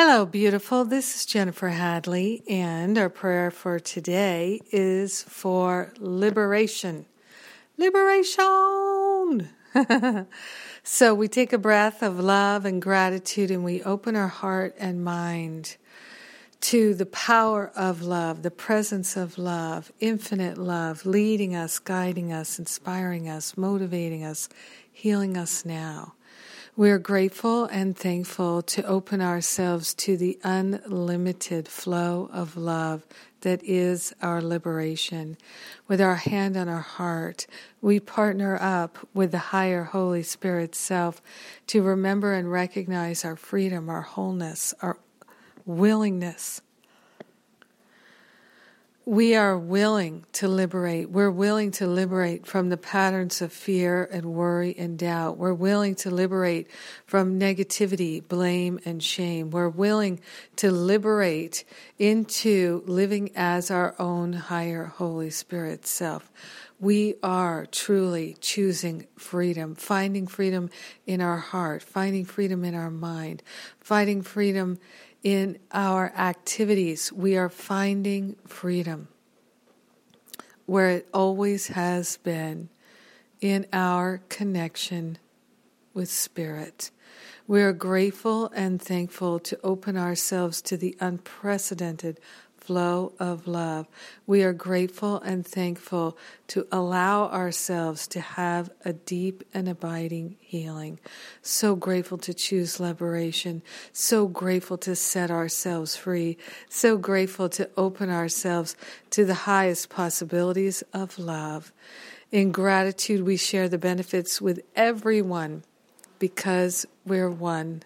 Hello, beautiful. This is Jennifer Hadley, and our prayer for today is for liberation. Liberation! so we take a breath of love and gratitude and we open our heart and mind to the power of love, the presence of love, infinite love, leading us, guiding us, inspiring us, motivating us, healing us now. We are grateful and thankful to open ourselves to the unlimited flow of love that is our liberation. With our hand on our heart, we partner up with the higher Holy Spirit self to remember and recognize our freedom, our wholeness, our willingness we are willing to liberate. We're willing to liberate from the patterns of fear and worry and doubt. We're willing to liberate from negativity, blame, and shame. We're willing to liberate into living as our own higher Holy Spirit self. We are truly choosing freedom, finding freedom in our heart, finding freedom in our mind, finding freedom in our activities, we are finding freedom where it always has been in our connection with Spirit. We are grateful and thankful to open ourselves to the unprecedented flow of love. We are grateful and thankful to allow ourselves to have a deep and abiding healing. So grateful to choose liberation. So grateful to set ourselves free. So grateful to open ourselves to the highest possibilities of love. In gratitude, we share the benefits with everyone because we're one.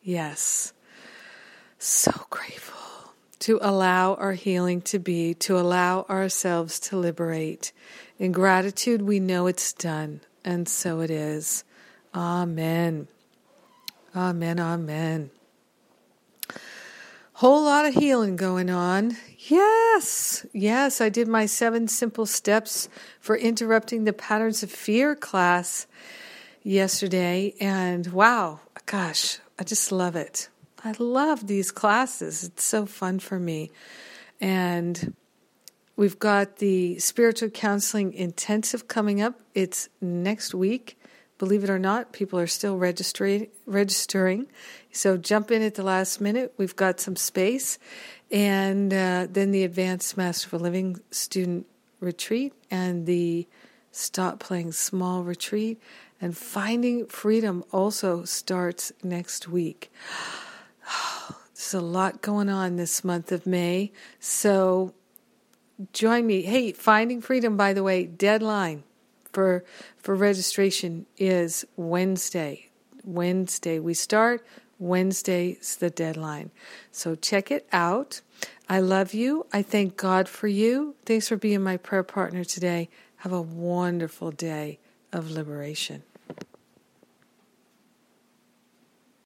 Yes. So to allow our healing to be, to allow ourselves to liberate. In gratitude, we know it's done, and so it is. Amen. Amen. Amen. Whole lot of healing going on. Yes, yes, I did my seven simple steps for interrupting the patterns of fear class yesterday, and wow, gosh, I just love it. I love these classes. It's so fun for me. And we've got the spiritual counseling intensive coming up. It's next week. Believe it or not, people are still registering. So jump in at the last minute. We've got some space. And uh, then the Advanced Master for Living student retreat and the Stop Playing Small retreat. And Finding Freedom also starts next week. There's a lot going on this month of May. So join me. Hey, Finding Freedom, by the way, deadline for for registration is Wednesday. Wednesday. We start. Wednesday's the deadline. So check it out. I love you. I thank God for you. Thanks for being my prayer partner today. Have a wonderful day of liberation.